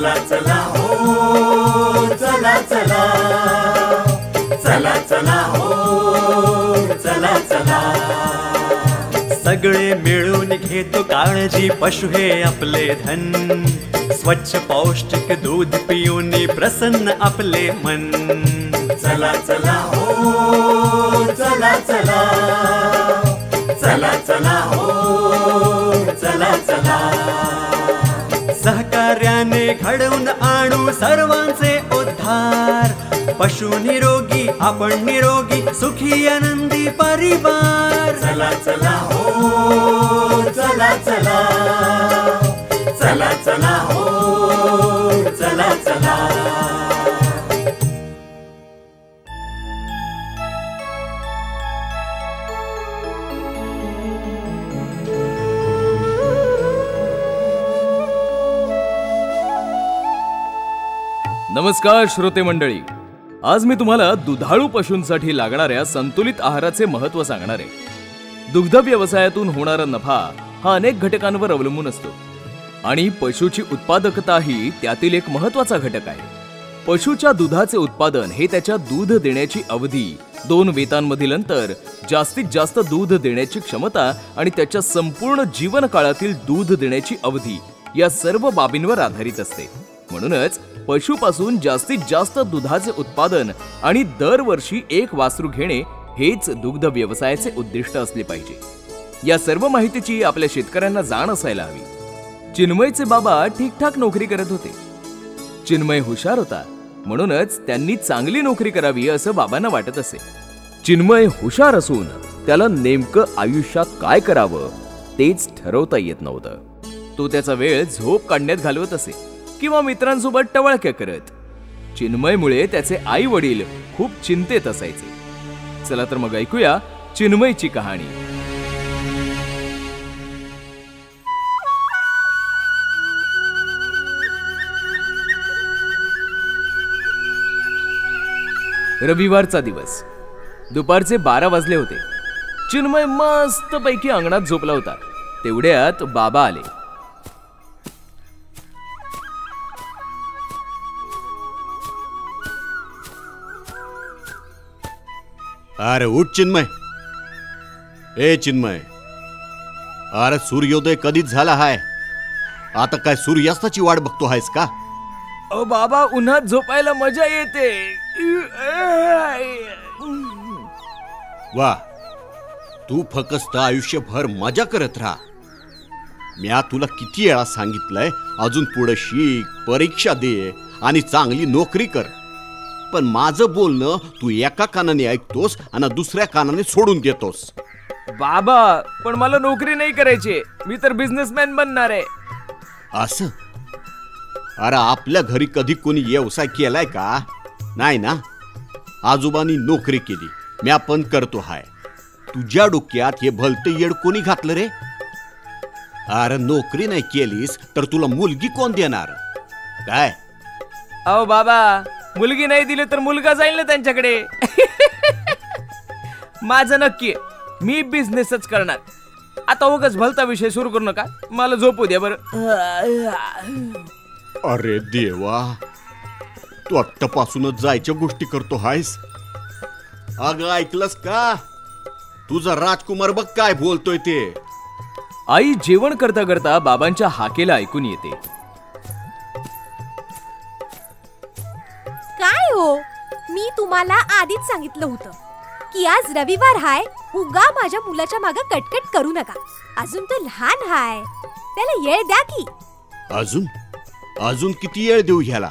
चला चला हो चला चला. चला चला हो चला चला. सगळे मिळून घेतो काळजी पशु हे आपले धन. स्वच्छ पौष्टिक दूध पिऊन प्रसन्न आपले मन. चला चला हो चला चला. चला चला हो घडवून आणू सर्वांचे उद्धार. पशु निरोगी आपण निरोगी सुखी आनंदी परिवार. चला चला हो चला चला. चला चला हो चला चला. नमस्कार श्रोते मंडळी. आज मी तुम्हाला दुधाळू पशूंसाठी लागणाऱ्या संतुलित आहाराचे महत्त्व सांगणार आहे. दुग्ध व्यवसायातून होणारा नफा हा अनेक घटकांवर अवलंबून असतो. आणि पशूची उत्पादकता ही त्यातील एक महत्त्वाचा घटक आहे. पशूच्या दुधाचे उत्पादन हे त्याच्या दूध देण्याची अवधी दोन वेतांमधील अंतर जास्तीत जास्त दूध देण्याची क्षमता आणि त्याच्या संपूर्ण जीवन काळातील दूध देण्याची अवधी या सर्व बाबींवर आधारित असते. म्हणूनच पशुपासून जास्तीत जास्त दुधाचे उत्पादन आणि दरवर्षी एक वासरू घेणे हेच दुग्ध व्यवसायाचे उद्दिष्ट असले पाहिजे. या सर्व माहितीची आपल्या शेतकऱ्यांना जाण असायला हवी. चिन्मयचे बाबा ठीकठाक नोकरी करत होते. चिन्मय हुशार होता म्हणूनच त्यांनी चांगली नोकरी करावी असं बाबांना वाटत असे. चिन्मय हुशार असून त्याला नेमकं आयुष्यात काय करावं तेच ठरवता येत नव्हतं. तो त्याचा वेळ झोप काढण्यात घालवत असे. किंवा मित्रांसोबत टवळक्या करत. चिन्मयमुळे त्याचे आई वडील खूप चिंतेत असायचे. चला तर मग ऐकूया चिन्मयची कहाणी. रविवारचा दिवस. दुपारचे बारा वाजले होते. चिन्मय मस्त पैकी अंगणात झोपला होता. तेवढ्यात बाबा आले. अरे उठ चिन्मय. ए चिन्मय अरे सूर्योदय कधीच झाला हाय. आता काय सूर्यास्ताची वाट बघतो आहेस का? अ बाबा उन्हात झोपायला मजा येते. वा तू फकस्त आयुष्यभर मजा करत राहा. म्या तुला किती वेळा सांगितलंय अजून पुढे शिक परीक्षा दे आणि चांगली नोकरी कर. पण माझं बोलणं तू एका कानाने ऐकतोस आणि दुसऱ्या कानाने सोडून देतोस. बाबा पण मला नोकरी नाही करायची. मी तर बिझनेसमॅन बनणार आहे. असं? अरे आपल्या घरी कधी कोणी व्यवसाय केलाय का? नाही ना? आजोबांनी नोकरी केली. म्या पण करतो हाय. तुझ्या डोक्यात हे भलतं येड कोणी घातलं रे? अरे नोकरी नाही केलीस तर तुला मुलगी कोण देणार? काय? अहो बाबा मुलगी नाही दिली तर मुलगा जाईल ना त्यांच्याकडे. माझं नक्की आहे. मी बिझनेसच करणार. आता उगाच भलता विषय सुरू करू नका. मला झोपू द्या बरं. अरे देवा. तू आत्तापासूनच जायच्या गोष्टी करतो हायस. अगं ऐकलंस का? तुझा राजकुमार बघ काय बोलतोय ते. आई जेवण करता करता बाबांच्या हाकेला ऐकून येते. तुम्हाला आधीच सांगितलं होतं की आज रविवार हाय उगा माझ्या मुलाच्या मागे कटकट करू नका. अजून तो लहान हाय. त्याला येळ द्या की. अजून? अजून किती येळ देऊ ह्याला?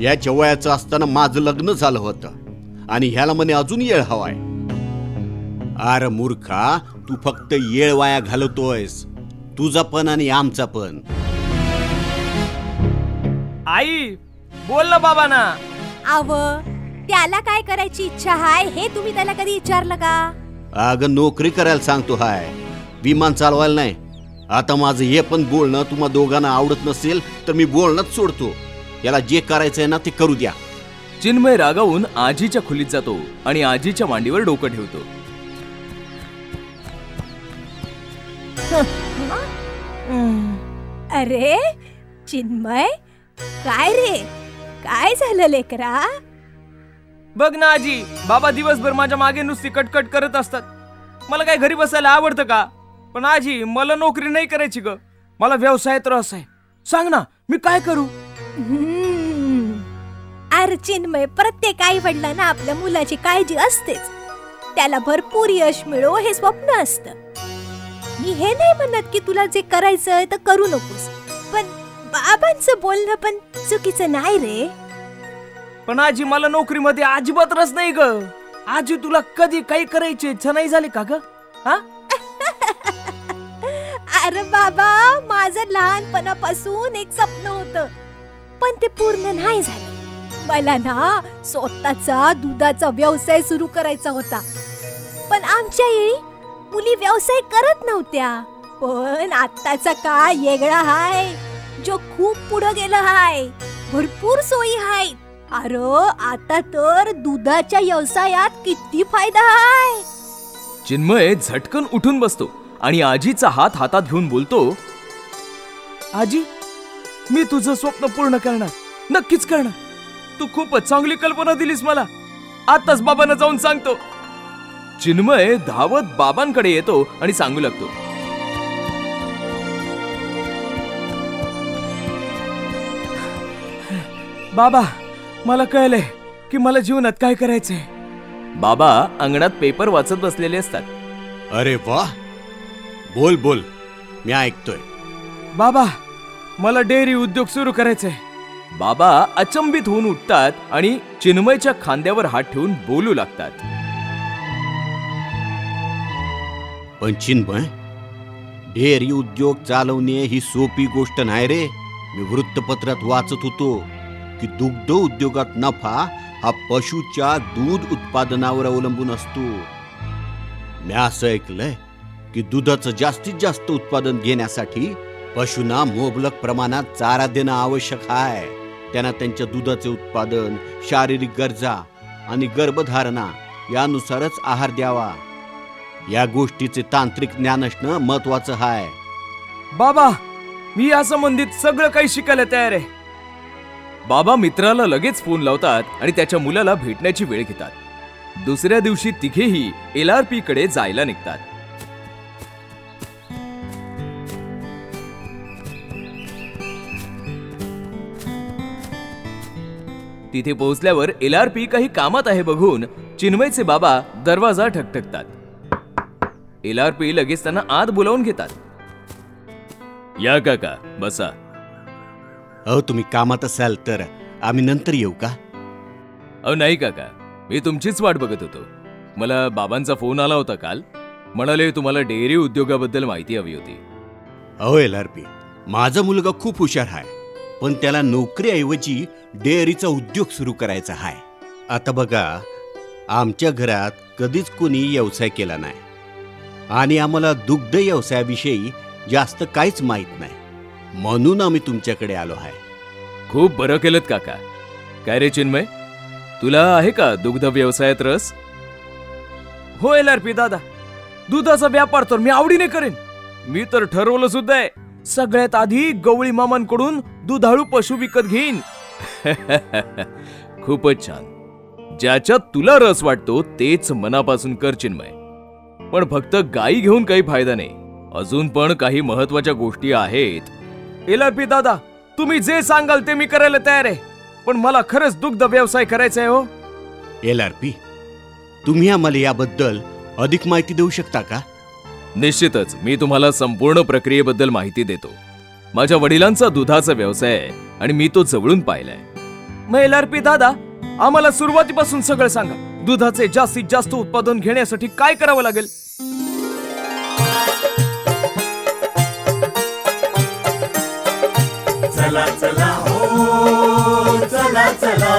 या वयाचं असताना माझं लग्न झालं होतं आणि ह्याला म्हणे अजून येळ हवाय. अरे मूर्खा तू फक्त येळ वाया घालवतोयस तुझा पण आणि आमचा पण. आई बोल ना बाबा ना आव त्याला काय करायची इच्छा हाय हे तुम्ही त्याला कधी विचारलं का? अगं नोकरी करायला सांगतो हाय. विमान चालवायला नाही. आता माझं हे पण बोलणं तुम्हा दोघांना आवडत नसेल तर मी बोलणंच सोडतो. याला जे करायचंय ना ते करू द्या. चिन्मय रागावून आजीच्या खोलीत जातो आणि आजीच्या मांडीवर डोकं ठेवतो. अरे चिन्मय काय रे? काय झालं लेकरा? बघ ना आजी बाबा दिवसभर माझ्या मागे नुसती कटकट करत असतात. मला काय घरी बसायला आवडतं का? पण आजी मला नोकरी नाही करायची ग. मला व्यवसायात रस आहे. सांग ना मी काय करू? हम्म. चिन्मय प्रत्येक आई वडिलांना आपल्या मुलाची काळजी असतेच. त्याला भरपूर यश मिळो हे स्वप्न असतं. मी हे नाही म्हणत की तुला जे करायचंय तर करू नकोस. पण बाबांचं बोलणं पण चुकीचं नाही रे. पण आजी मला नोकरीमध्ये अजिबात रस नाही ग. आजी तुला कधी काही करायची इच्छा नाही झाली का ग? हा? अरे बाबा माझं लहानपणापासून एक स्वप्न होतं. पण ते पूर्ण नाही झालं. मला ना स्वतःचा दुधाचा व्यवसाय सुरू करायचा होता. पण आमच्या येळी मुली व्यवसाय करत नव्हत्या. पण आत्ताचा काळ वेगळा हाय. जो खूप पुढे गेला हाय. भरपूर सोयी आहेत अरे आता तर दुधाच्या व्यवसायात किती फायदा हाय चिन्मय झटकन उठून बसतो आणि आजीचा हात हातात घेऊन बोलतो आजी मी तुझं स्वप्न पूर्ण करणार. नक्कीच करणार. तू खूपच चांगली कल्पना दिलीस मला. आताच बाबांना जाऊन सांगतो. चिन्मय धावत बाबांकडे येतो आणि सांगू लागतो बाबा मला कळलंय की मला जीवनात काय करायचंय. बाबा अंगणात पेपर वाचत बसलेले असतात. अरे वा बोल बोल. मी ऐकतोय. बाबा मला डेअरी उद्योग सुरू करायचंय. बाबा अचंबित होऊन उठतात आणि चिन्मयच्या खांद्यावर हात ठेवून बोलू लागतात. पण चिन्मय डेअरी उद्योग चालवणे ही सोपी गोष्ट नाही रे. मी वृत्तपत्रात वाचत होतो. की दुग्ध उद्योगात नफा हा पशुच्या दूध उत्पादनावर अवलंबून असतो. मी असं ऐकलंय की दुधाचं जास्तीत जास्त उत्पादन घेण्यासाठी पशूंना मोबलक प्रमाणात चारा देणं आवश्यक आहे त्यांना त्यांच्या दुधाचे उत्पादन शारीरिक गरजा आणि गर्भधारणा यानुसारच आहार द्यावा. या गोष्टीचे तांत्रिक ज्ञान असणं महत्वाचं आहे बाबा मी या संबंधित सगळं काही शिकायला तयार आहे. बाबा मित्राला लगेच फोन लावतात आणि त्याच्या मुलाला भेटण्याची वेळ घेतात. दुसऱ्या दिवशी तिघेही एल आर पी कडे जायला निघतात. तिथे पोहोचल्यावर एल आर पी काही कामात आहे बघून चिन्मयचे बाबा दरवाजा ठकठकतात. एल आर पी लगेच त्यांना आत बोलावून घेतात. या काका बसा. अहो तुम्ही कामात असाल तर आम्ही नंतर येऊ का? अहो नाही काका. मी तुमचीच वाट बघत होतो. मला बाबांचा फोन आला होता काल. म्हणाले तुम्हाला डेअरी उद्योगाबद्दल माहिती हवी होती. अहो एल आर पी माझा मुलगा खूप हुशार आहे पण त्याला नोकरीऐवजी डेअरीचा उद्योग सुरू करायचा आहे आता बघा आमच्या घरात कधीच कोणी व्यवसाय केला नाही. आणि आम्हाला दुग्ध व्यवसायाविषयी जास्त काहीच माहीत नाही. म्हणून आम्ही तुमच्याकडे आलो आहे. खूप बरं केलं काका. काय रे चिन्मय? तुला आहे का दुग्ध व्यवसायात रस? हो एल आर पी दादा. दुधाचा व्यापार तर मी आवडीने करेन. मी तर ठरवलं सुद्धा आहे सगळ्यात आधी गवळी मामांकडून दुधाळू पशु विकत घेईन. खूपच छान. ज्याच्यात तुला रस वाटतो तेच मनापासून कर चिन्मय. पण फक्त गायी घेऊन काही फायदा नाही. अजून पण काही महत्त्वाच्या गोष्टी आहेत. एल आर पी दादा तुम्ही जे सांगाल ते मी करायला तयार आहे. पण मला खरंच दुग्ध व्यवसाय करायचा आहे हो. एल आर पी तुम्ही आम्हाला याबद्दल अधिक माहिती देऊ शकता का? निश्चितच मी तुम्हाला संपूर्ण प्रक्रियेबद्दल माहिती देतो. माझ्या वडिलांचा दुधाचा व्यवसाय आहे आणि मी तो जवळून पाहिलाय. मग एल आर पी दादा आम्हाला सुरुवातीपासून सगळं सांगा. दुधाचे जास्तीत जास्त उत्पादन घेण्यासाठी काय करावं लागेल? चला चला हो चला चला.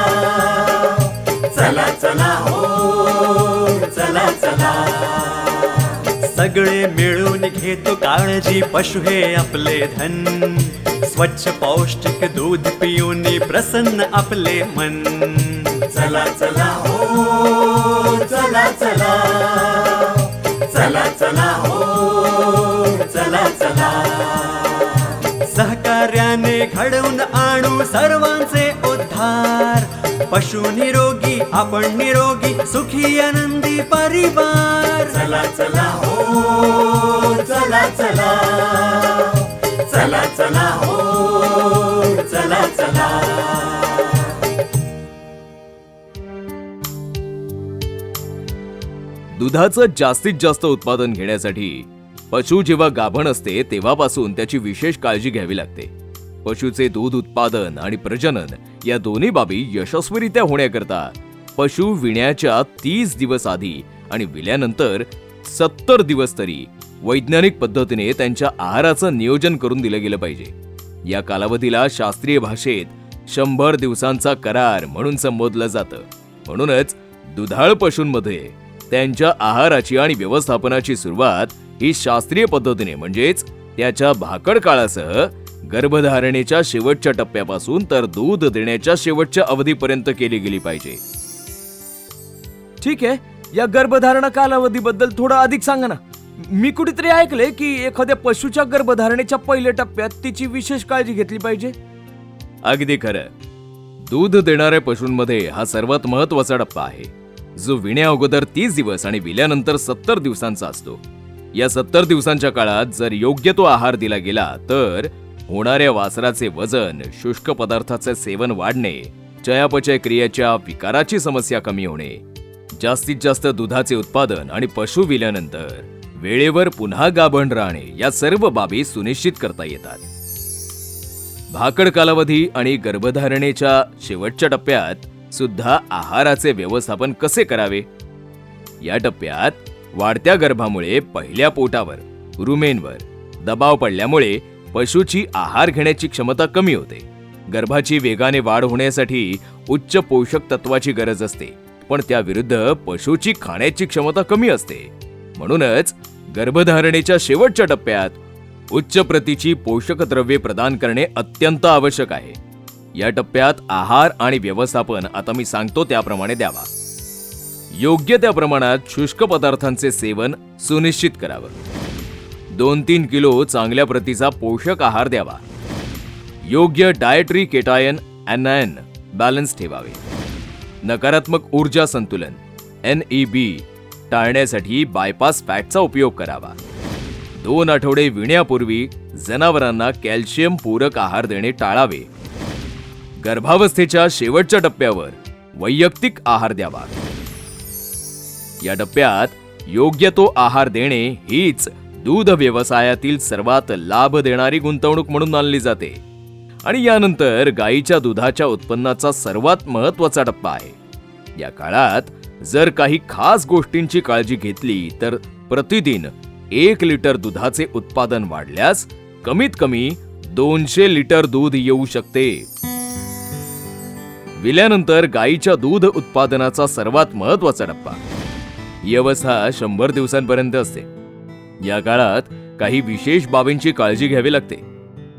चला चला हो चला चला. सगळे मिळून घेतो काळजी पशु हे आपले धन. स्वच्छ पौष्टिक दूध पिऊन प्रसन्न आपले मन. चला चला हो चला चला. चला चला हो चला चला. सहकार्याने घडवून आणू सर्वांचे उद्धार. पशु निरोगी आपण निरोगी सुखी आनंदी परिवार. चला चला हो चला चला. चला चला हो चला चला. दुधाचं जास्तीत जास्त उत्पादन घेण्यासाठी पशु जेव्हा गाभण असते तेव्हापासून त्याची विशेष काळजी घ्यावी लागते. पशुचे दूध उत्पादन आणि प्रजनन या दोन्ही बाबी यशस्वीरित्या होण्याकरता पशु विण्याच्या तीस दिवस आधी आणि विल्यानंतर सत्तर दिवस तरी वैज्ञानिक पद्धतीने त्यांच्या आहाराचं नियोजन करून दिलं गेलं पाहिजे. या कालावधीला शास्त्रीय भाषेत शंभर दिवसांचा करार म्हणून संबोधलं जातं. म्हणूनच दुधाळ पशूंमध्ये त्यांच्या आहाराची आणि व्यवस्थापनाची सुरुवात ही शास्त्रीय पद्धतीने म्हणजेच त्याच्या भाकड काळासह गर्भधारणेच्या शेवटच्या टप्प्यापासून तर दूध देण्याच्या शेवटच्या अवधीपर्यंत केली गेली पाहिजे. ठीक आहे या गर्भधारणा कालावधीबद्दल थोडं अधिक सांगा ना. मी कुठेतरी ऐकले की एखाद्या पशुच्या गर्भधारणेच्या पहिल्या टप्प्यात तिची विशेष काळजी घेतली पाहिजे. अगदी खरं. दूध देणाऱ्या पशूंमध्ये हा सर्वात महत्त्वाचा टप्पा आहे जो विण्या अगोदर तीस दिवस आणि विल्यानंतर सत्तर दिवसांचा असतो. या सत्तर दिवसांच्या काळात जर योग्य तो आहार दिला गेला तर होणाऱ्या वासराचे वजन शुष्क पदार्थाचे सेवन वाढणे चयापचय क्रियेच्या विकाराची समस्या कमी होणे जास्तीत जास्त दुधाचे उत्पादन आणि पशु विल्यानंतर वेळेवर पुन्हा गाभण राहणे या सर्व बाबी सुनिश्चित करता येतात. भाकड कालावधी आणि गर्भधारणेच्या शेवटच्या टप्प्यात सुद्धा आहाराचे व्यवस्थापन कसे करावे? या टप्प्यात वाढत्या गर्भामुळे पहिल्या पोटावर रुमेनवर दबाव पडल्यामुळे पशुची आहार घेण्याची क्षमता कमी होते. गर्भाची वेगाने वाढ होण्यासाठी उच्च पोषक तत्वाची गरज असते पण त्याविरुद्ध पशुची खाण्याची क्षमता कमी असते. म्हणूनच गर्भधारणेच्या शेवटच्या टप्प्यात उच्च प्रतीची पोषक द्रव्ये प्रदान करणे अत्यंत आवश्यक आहे. या टप्प्यात आहार आणि व्यवस्थापन आता मी सांगतो त्याप्रमाणे द्यावा. योग्य त्या प्रमाणात शुष्क पदार्थांचे सेवन सुनिश्चित करावं. दोन तीन किलो चांगल्या प्रतीचा पोषक आहार द्यावा. योग्य डायटरी केटायन एन बॅलन्स ठेवावे. नकारात्मक ऊर्जा संतुलन एन ई बी टाळण्यासाठी बायपास फॅटचा उपयोग करावा. दोन आठवडे विण्यापूर्वी जनावरांना कॅल्शियम पूरक आहार देणे टाळावे. गर्भावस्थेच्या शेवटच्या टप्प्यावर वैयक्तिक आहार द्यावा. या टप्प्यात योग्य तो आहार देणे हीच दूध व्यवसायातील सर्वात लाभ देणारी गुंतवणूक म्हणून मानली जाते. आणि यानंतर गायीच्या दुधाच्या उत्पन्नाचा सर्वात महत्त्वाचा टप्पा आहे. या काळात जर काही खास गोष्टींची काळजी घेतली तर प्रतिदिन एक लिटर दुधाचे उत्पादन वाढल्यास कमीत कमी दोनशे लिटर दूध येऊ शकते. विल्यानंतर गायीच्या दूध उत्पादनाचा सर्वात महत्त्वाचा टप्पा. ही अवस्था शंभर दिवसांपर्यंत असते. या काळात काही विशेष बाबींची काळजी घ्यावी लागते.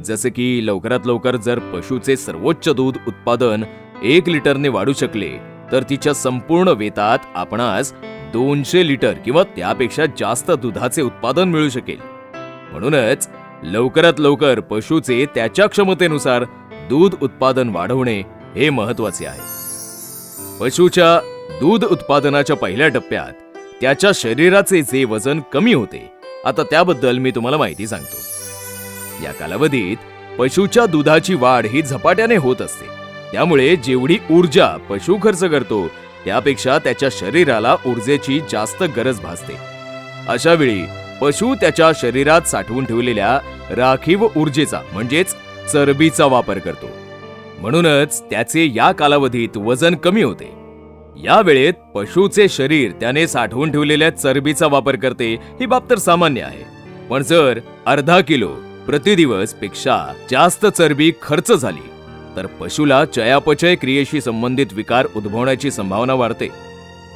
जसे की लवकरात लवकर जर पशुचे सर्वोच्च दूध उत्पादन एक लिटरने वाढू शकले तर तिच्या संपूर्ण वेतात आपणास दोनशे लिटर किंवा त्यापेक्षा जास्त दुधाचे उत्पादन मिळू शकेल. म्हणूनच लवकरात लवकर पशुचे त्याच्या क्षमतेनुसार दूध उत्पादन वाढवणे हे महत्त्वाचे आहे. पशुच्या दूध उत्पादनाच्या पहिल्या टप्प्यात त्याच्या शरीराचे जे वजन कमी होते आता त्याबद्दल मी तुम्हाला माहिती सांगतो. या कालावधीत पशुच्या दुधाची वाढ ही झपाट्याने होत असते. त्यामुळे जेवढी ऊर्जा पशु खर्च करतो त्यापेक्षा त्याच्या शरीराला ऊर्जेची जास्त गरज भासते. अशा वेळी पशु त्याच्या शरीरात साठवून ठेवलेल्या राखीव ऊर्जेचा म्हणजेच चरबीचा वापर करतो. म्हणूनच त्याचे या कालावधीत वजन कमी होते. या वेळेत पशुचे शरीर त्याने साठवून ठेवलेल्या चरबीचा वापर करते ही बाब तर सामान्य आहे. पण जर अर्धा किलो प्रतिदिवसपेक्षा जास्त चरबी खर्च झाली तर पशुला चयापचय क्रियेशी संबंधित विकार उद्भवण्याची संभावना वाढते.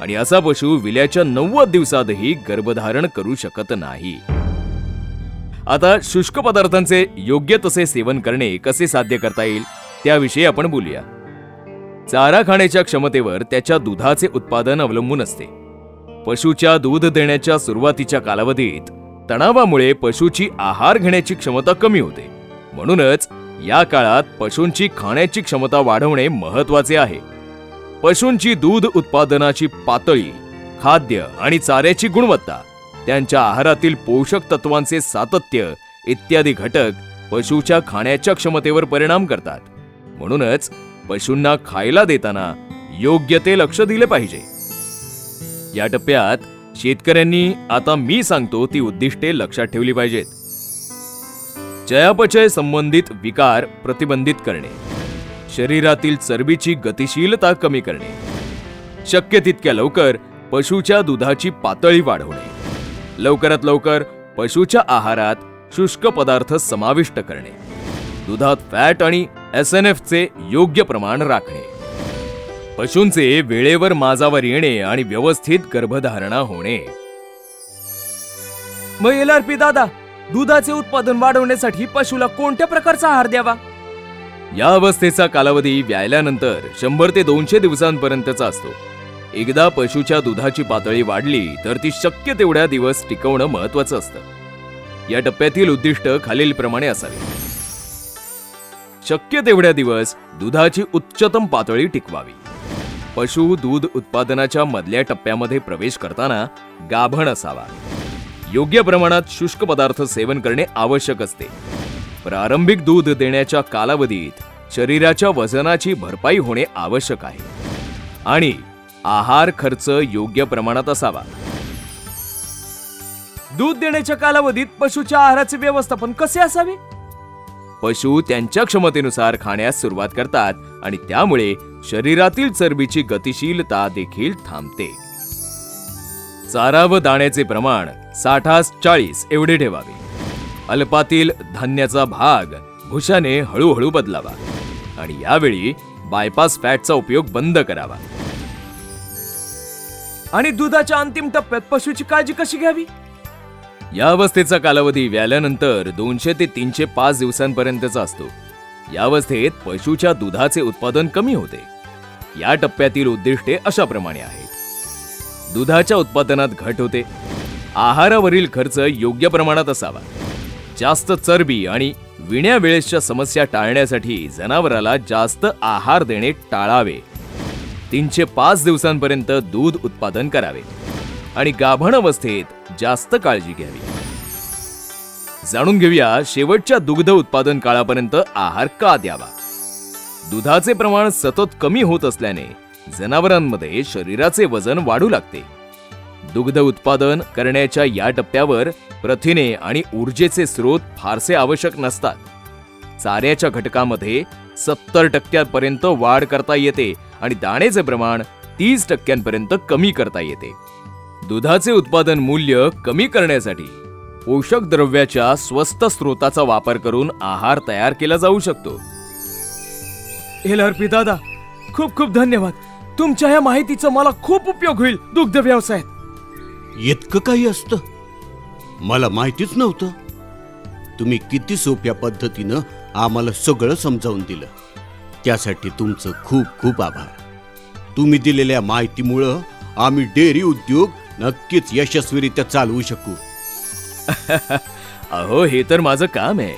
आणि असा पशु विल्याच्या नव्वद दिवसातही गर्भधारण करू शकत नाही. आता शुष्क पदार्थांचे योग्य तसे सेवन करणे कसे साध्य करता येईल त्याविषयी आपण बोलूया. चारा खाण्याच्या क्षमतेवर त्याच्या दुधाचे उत्पादन अवलंबून असते. पशुच्या दूध देण्याच्या सुरुवातीच्या कालावधीत तणावामुळे पशुची आहार घेण्याची क्षमता कमी होते. म्हणूनच या काळात पशूंची खाण्याची क्षमता वाढवणे महत्त्वाचे आहे. पशूंची दूध उत्पादनाची पातळी खाद्य आणि चाऱ्याची गुणवत्ता त्यांच्या आहारातील पोषक तत्वांचे सातत्य इत्यादी घटक पशूच्या खाण्याच्या क्षमतेवर परिणाम करतात. म्हणूनच पशूंना खायला देताना योग्य ते लक्ष दिले पाहिजे. या टप्प्यात शेतकऱ्यांनी आता मी सांगतो ती उद्दिष्टे लक्षात ठेवली पाहिजेत. चयापचय संबंधित विकार प्रतिबंधित करणे. शरीरातील चरबीची गतिशीलता कमी करणे. शक्य तितक्या लवकर पशूच्या दुधाची पातळी वाढवणे. लवकरात लवकर पशूच्या आहारात शुष्क पदार्थ समाविष्ट करणे. दुधात फॅट आणि एस एन चे योग्य प्रमाण राखणे. पशूंचे वेळेवर माजावर येणे आणि व्यवस्थित गर्भधारणा होणे. मग एल आर पी दादा दुधाचे उत्पादन वाढवण्यासाठी पशुला कोणत्या प्रकारचा आहार द्यावा? या अवस्थेचा कालावधी व्यायल्यानंतर शंभर ते दोनशे दिवसांपर्यंतचा असतो. एकदा पशुच्या दुधाची पातळी वाढली तर ती शक्य तेवढ्या दिवस टिकवणं महत्वाचं असतं. या टप्प्यातील उद्दिष्ट खालीलप्रमाणे असावे. शक्य तेवढ्या दिवस दुधाची उच्चतम पातळी टिकवावी. पशु दूध उत्पादनाच्या मधल्या टप्प्यामध्ये प्रवेश करताना गाभण असावा. योग्य प्रमाणात शुष्क पदार्थ सेवन करणे आवश्यक असते. प्रारंभिक दूध देण्याच्या कालावधीत शरीराच्या वजनाची भरपाई होणे आवश्यक आहे. आणि आहार खर्च योग्य प्रमाणात असावा. दूध देण्याच्या कालावधीत पशुच्या आहाराचे व्यवस्थापन कसे असावे? पशु त्यांच्या क्षमतेनुसार खाण्यास सुरुवात करतात आणि त्यामुळे शरीरातील चरबीची गतिशीलता देखील थांबते. चारा व दाण्याचे प्रमाण साठास चाळीस एवढे ठेवावे. अल्पातील धान्याचा भाग भुशाने हळूहळू बदलावा आणि यावेळी बायपास फॅटचा उपयोग बंद करावा. आणि दुधाच्या अंतिम टप्प्यात पशुची काळजी कशी घ्यावी? या अवस्थेचा कालावधी व्याल्यानंतर दोनशे ते तीनशे पाच दिवसांपर्यंतचा असतो. या अवस्थेत पशूच्या दुधाचे उत्पादन कमी होते. या टप्प्यातील उद्दिष्टे अशाप्रमाणे आहेत. दुधाच्या उत्पादनात घट होते. आहारावरील खर्च योग्य प्रमाणात असावा. जास्त चरबी आणि विण्या वेळेसच्या समस्या टाळण्यासाठी जनावराला जास्त आहार देणे टाळावे. तीनशे पाच दिवसांपर्यंत दूध उत्पादन करावे. आणि गाभण अवस्थेत जास्त काळजी घ्यावी. जाणून घेऊया शेवटच्या दुग्ध उत्पादन काळापर्यंत आहार का द्यावा? दुधाचे प्रमाण सतत कमी होत असल्याने जनावरांमध्ये शरीराचे वजन वाढू लागते. दुग्ध उत्पादन करण्याच्या या टप्प्यावर प्रथिने आणि ऊर्जेचे स्रोत फारसे आवश्यक नसतात. चाऱ्याच्या घटकामध्ये सत्तर टक्क्यांपर्यंत वाढ करता येते आणि दाण्याचे प्रमाण तीस टक्क्यांपर्यंत कमी करता येते. दुधाचे उत्पादन मूल्य कमी करण्यासाठी पोषक द्रव्याच्या स्वस्त स्रोताचा वापर करून आहार तयार केला जाऊ शकतो. एल आर पी दादा खूप खूप धन्यवाद. तुमच्या या माहितीचा मला खूप उपयोग होईल दुग्ध व्यवसायात. इतकं काही असतं. मला माहितीच नव्हतं. तुम्ही किती सोप्या पद्धतीनं आम्हाला सगळं समजावून दिलं. त्यासाठी तुमचं खूप खूप आभार. तुम्ही दिलेल्या माहितीमुळं आम्ही डेअरी उद्योग नक्कीच यशस्वीरित्या चालवू शकू. अहो हे तर माझं काम आहे.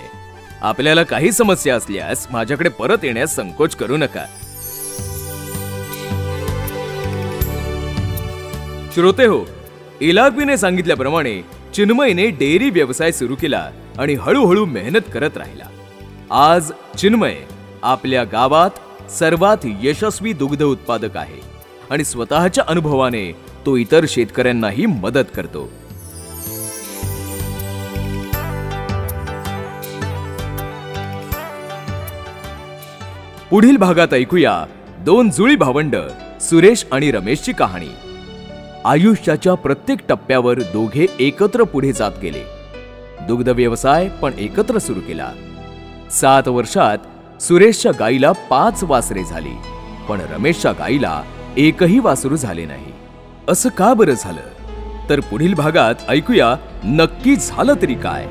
आपल्याला काही समस्या असल्यास माझ्याकडे परत येण्यास संकोच करू नका. श्रोते हो इलाग्वीने सांगितल्याप्रमाणे चिन्मयने डेअरी व्यवसाय सुरू केला आणि हळूहळू मेहनत करत राहिला. आज चिन्मय आपल्या गावात सर्वात यशस्वी दुग्ध उत्पादक आहे आणि स्वतःच्या अनुभवाने तो इतर शेतकऱ्यांनाही मदत करतो. पुढील भागात ऐकूया दोन जुळी भावंड सुरेश आणि रमेशची कहाणी. आयुष्याच्या प्रत्येक टप्प्यावर दोघे एकत्र पुढे जात गेले. दुग्ध व्यवसाय पण एकत्र सुरू केला. सात वर्षात सुरेशच्या गाईला पाच वासरे झाली पण रमेशच्या गाईला एकही वासरू झाले नाही. असं का बरं झालं? तर पुढील भागात ऐकूया नक्की झालं तरी काय.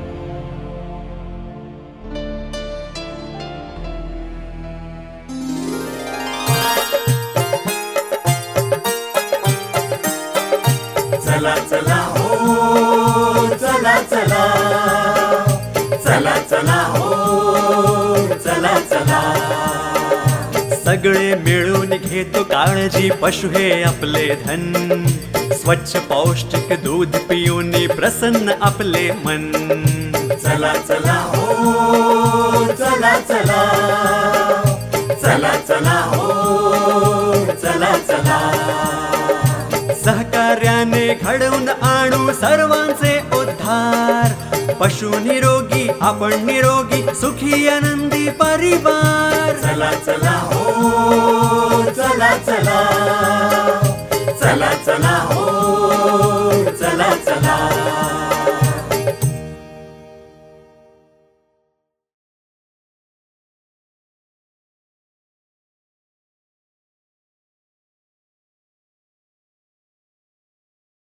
सगळे मिळून घेतो काळजी. पशु हे आपले धन. स्वच्छ पौष्टिक दूध पिऊन प्रसन्न आपले मन. चला चला हो चला चला. चला चला हो चला चला. सहकार्याने घडवून आणू सर्वांचे उद्धार. पशु निरोगी आपण निरोगी सुखी आनंदी परिवार. चला चला हो चला चला. चला चला हो.